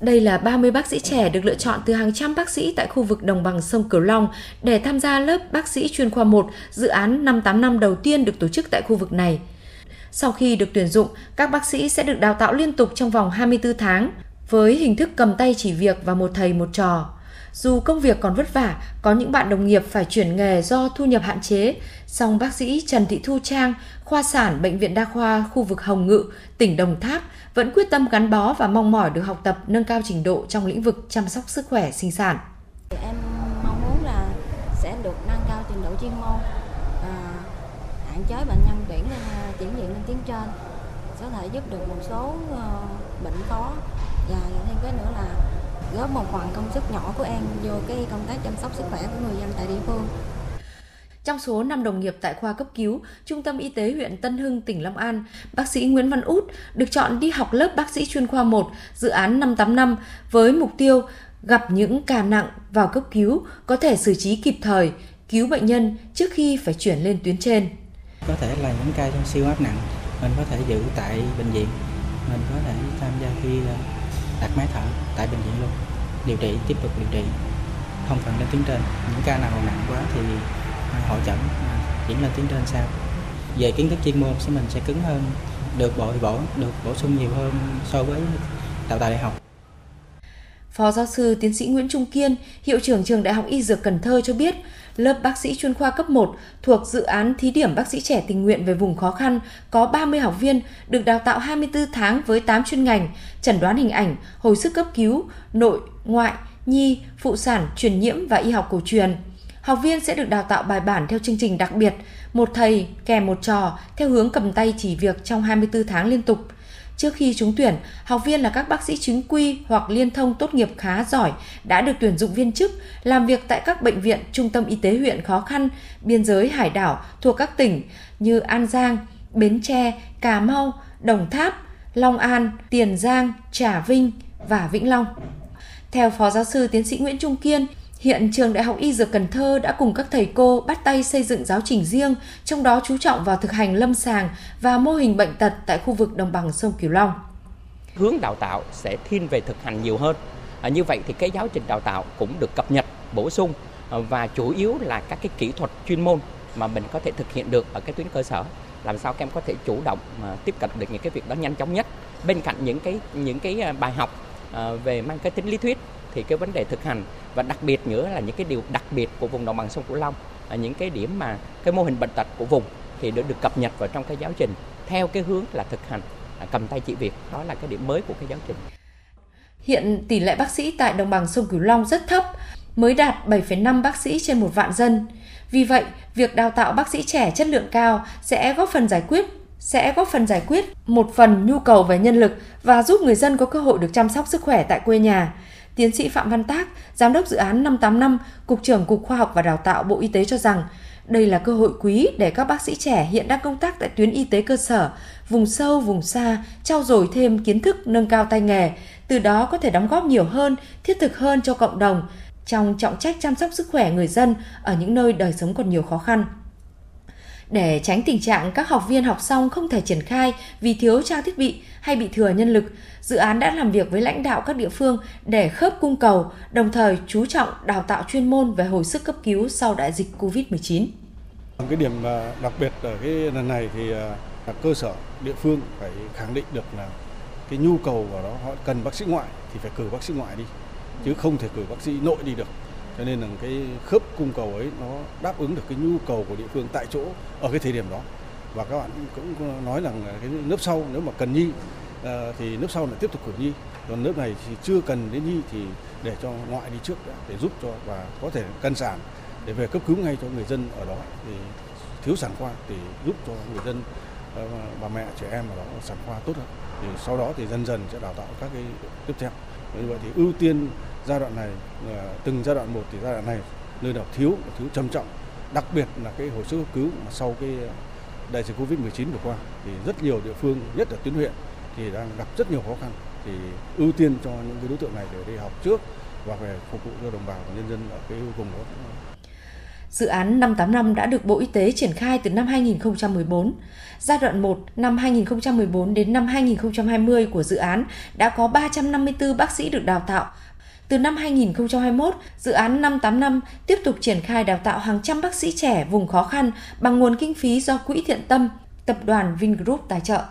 Đây là 30 bác sĩ trẻ được lựa chọn từ hàng trăm bác sĩ tại khu vực đồng bằng sông Cửu Long để tham gia lớp bác sĩ chuyên khoa 1, dự án 585 năm đầu tiên được tổ chức tại khu vực này. Sau khi được tuyển dụng, các bác sĩ sẽ được đào tạo liên tục trong vòng 24 tháng với hình thức cầm tay chỉ việc và một thầy một trò. Dù công việc còn vất vả, có những bạn đồng nghiệp phải chuyển nghề do thu nhập hạn chế, song bác sĩ Trần Thị Thu Trang, khoa sản Bệnh viện Đa khoa khu vực Hồng Ngự, tỉnh Đồng Tháp vẫn quyết tâm gắn bó và mong mỏi được học tập nâng cao trình độ trong lĩnh vực chăm sóc sức khỏe sinh sản. Em mong muốn là sẽ được nâng cao trình độ chuyên môn, à, hạn chế bệnh nhân chuyển lên à, chuyển viện lên tuyến trên, có thể giúp được một số uh, bệnh khó và thêm cái nữa là góp một phần công sức nhỏ của em vô cái công tác chăm sóc sức khỏe của người dân tại địa phương. Trong số 5 đồng nghiệp tại khoa cấp cứu, Trung tâm Y tế huyện Tân Hưng, tỉnh Long An, bác sĩ Nguyễn Văn Út được chọn đi học lớp bác sĩ chuyên khoa 1, dự án 585 với mục tiêu gặp những ca nặng vào cấp cứu có thể xử trí kịp thời, cứu bệnh nhân trước khi phải chuyển lên tuyến trên. Có thể là những ca trong siêu áp nặng, mình có thể giữ tại bệnh viện, mình có thể tham gia khi đặt máy thở tại bệnh viện luôn, điều trị, tiếp tục điều trị, không cần lên tuyến trên. Những ca nào nặng quá thì à, hội chẩn à, chuyển lên tuyến trên sau. Về kiến thức chuyên môn sẽ mình sẽ cứng hơn được bồi bổ được bổ sung nhiều hơn so với đào tạo đại học. Phó giáo sư tiến sĩ Nguyễn Trung Kiên, hiệu trưởng trường Đại học Y Dược Cần Thơ cho biết, lớp bác sĩ chuyên khoa cấp 1 thuộc dự án thí điểm bác sĩ trẻ tình nguyện về vùng khó khăn có 30 học viên được đào tạo 24 tháng với 8 chuyên ngành, chẩn đoán hình ảnh, hồi sức cấp cứu, nội, ngoại, nhi, phụ sản, truyền nhiễm và y học cổ truyền – học viên sẽ được đào tạo bài bản theo chương trình đặc biệt, một thầy kèm một trò theo hướng cầm tay chỉ việc trong 24 tháng liên tục. Trước khi trúng tuyển, học viên là các bác sĩ chính quy hoặc liên thông tốt nghiệp khá giỏi đã được tuyển dụng viên chức làm việc tại các bệnh viện, trung tâm y tế huyện khó khăn, biên giới hải đảo thuộc các tỉnh như An Giang, Bến Tre, Cà Mau, Đồng Tháp, Long An, Tiền Giang, Trà Vinh và Vĩnh Long. Theo Phó Giáo sư Tiến sĩ Nguyễn Trung Kiên, Hiện trường Đại học Y Dược Cần Thơ đã cùng các thầy cô bắt tay xây dựng giáo trình riêng, trong đó chú trọng vào thực hành lâm sàng và mô hình bệnh tật tại khu vực đồng bằng sông Cửu Long. Hướng đào tạo sẽ thiên về thực hành nhiều hơn. À, như vậy thì cái giáo trình đào tạo cũng được cập nhật, bổ sung à, và chủ yếu là các cái kỹ thuật chuyên môn mà mình có thể thực hiện được ở cái tuyến cơ sở làm sao các em có thể chủ động mà tiếp cận được những cái việc đó nhanh chóng nhất bên cạnh những cái những cái à, bài học à, về mang cái tính lý thuyết thì cái vấn đề thực hành và đặc biệt nữa là những cái điều đặc biệt của vùng đồng bằng sông Cửu Long là những cái điểm mà cái mô hình bệnh tật của vùng thì được được cập nhật vào trong cái giáo trình theo cái hướng là thực hành à, cầm tay chỉ việc đó là cái điểm mới của cái giáo trình Hiện tỷ lệ bác sĩ tại đồng bằng sông Cửu Long rất thấp, mới đạt 7,5 bác sĩ trên một vạn dân. Vì vậy, việc đào tạo bác sĩ trẻ chất lượng cao sẽ góp phần giải quyết sẽ góp phần giải quyết một phần nhu cầu về nhân lực và giúp người dân có cơ hội được chăm sóc sức khỏe tại quê nhà. Tiến sĩ Phạm Văn Tác, Giám đốc dự án 585, Cục trưởng Cục Khoa học và Đào tạo Bộ Y tế cho rằng đây là cơ hội quý để các bác sĩ trẻ hiện đang công tác tại tuyến y tế cơ sở, vùng sâu, vùng xa, trao dồi thêm kiến thức nâng cao tay nghề, từ đó có thể đóng góp nhiều hơn, thiết thực hơn cho cộng đồng trong trọng trách chăm sóc sức khỏe người dân ở những nơi đời sống còn nhiều khó khăn. Để tránh tình trạng các học viên học xong không thể triển khai vì thiếu trang thiết bị hay bị thừa nhân lực, dự án đã làm việc với lãnh đạo các địa phương để khớp cung cầu, đồng thời chú trọng đào tạo chuyên môn về hồi sức cấp cứu sau đại dịch COVID-19. Cái điểm à, đặc biệt ở cái lần này thì à, là cơ sở địa phương phải khẳng định được là cái nhu cầu của đó họ cần bác sĩ ngoại thì phải cử bác sĩ ngoại đi chứ không thể cử bác sĩ nội đi được cho nên là cái khớp cung cầu ấy nó đáp ứng được cái nhu cầu của địa phương tại chỗ ở cái thời điểm đó. Và các bạn cũng nói rằng cái lớp sau nếu mà cần nhi ờ, thì lớp sau lại tiếp tục cử nhi. Còn lớp này thì chưa cần đến nhi thì để cho ngoại đi trước để giúp cho và có thể cân sản để về cấp cứu ngay cho người dân ở đó thì thiếu sản khoa thì giúp cho người dân ờ, bà mẹ, trẻ em ở đó sản khoa tốt hơn. Thì sau đó thì dần dần sẽ đào tạo các cái tiếp theo như vậy thì ưu tiên giai đoạn này à, từng giai đoạn một thì giai đoạn này nơi nào thiếu thiếu trầm trọng. Đặc biệt là cái hồi sức cấp cứu mà sau cái đại dịch covid 19 vừa qua thì rất nhiều địa phương, nhất là tuyến huyện thì đang gặp rất nhiều khó khăn. Thì ưu tiên cho những cái đối tượng này để đi học trước và về phục vụ cho đồng bào và nhân dân ở cái vùng đó. Dự án 585 đã được Bộ Y tế triển khai từ năm 2014. Giai đoạn 1 năm 2014 đến năm 2020 của dự án đã có 354 bác sĩ được đào tạo. Từ năm 2021, dự án 585 tiếp tục triển khai đào tạo hàng trăm bác sĩ trẻ vùng khó khăn bằng nguồn kinh phí do Quỹ Thiện Tâm, Tập đoàn Vingroup tài trợ.